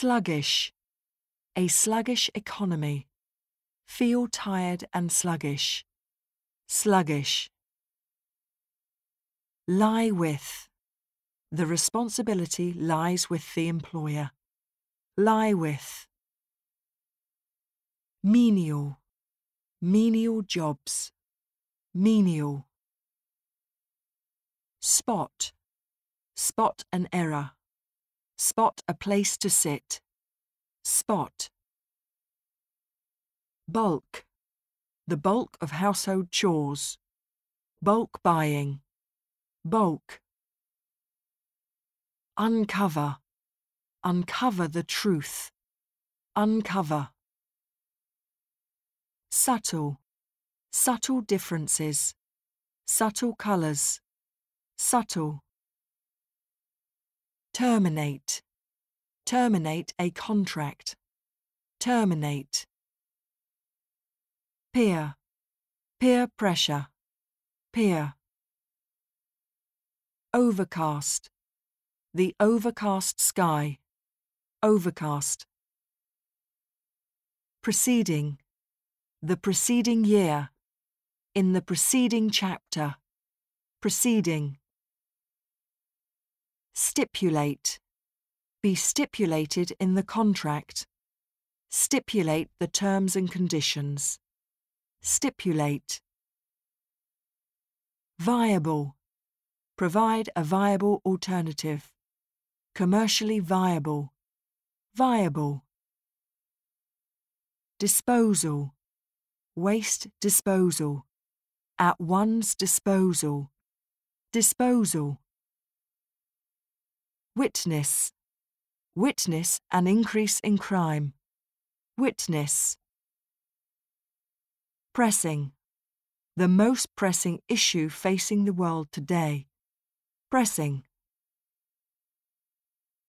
Sluggish. A sluggish economy. Feel tired and sluggish. Sluggish. Lie with. The responsibility lies with the employer. Lie with. Menial. Menial jobs. Menial. Spot. Spot an error. Spot a place to sit. Spot. Bulk. The bulk of household chores. Bulk buying. Bulk. Uncover. Uncover the truth. Uncover. Subtle. Subtle differences. Subtle colours. Subtle. Terminate. Terminate a contract. Terminate. Peer. Peer pressure. Peer. Overcast. The overcast sky. Overcast. Preceding. The preceding year. In the preceding chapter. Preceding. Stipulate. Be stipulated in the contract. Stipulate the terms and conditions. Stipulate. Viable. Provide a viable alternative. Commercially viable. Viable. Disposal. Waste disposal. At one's disposal. Disposal. Witness. Witness an increase in crime. Witness. Pressing. The most pressing issue facing the world today. Pressing.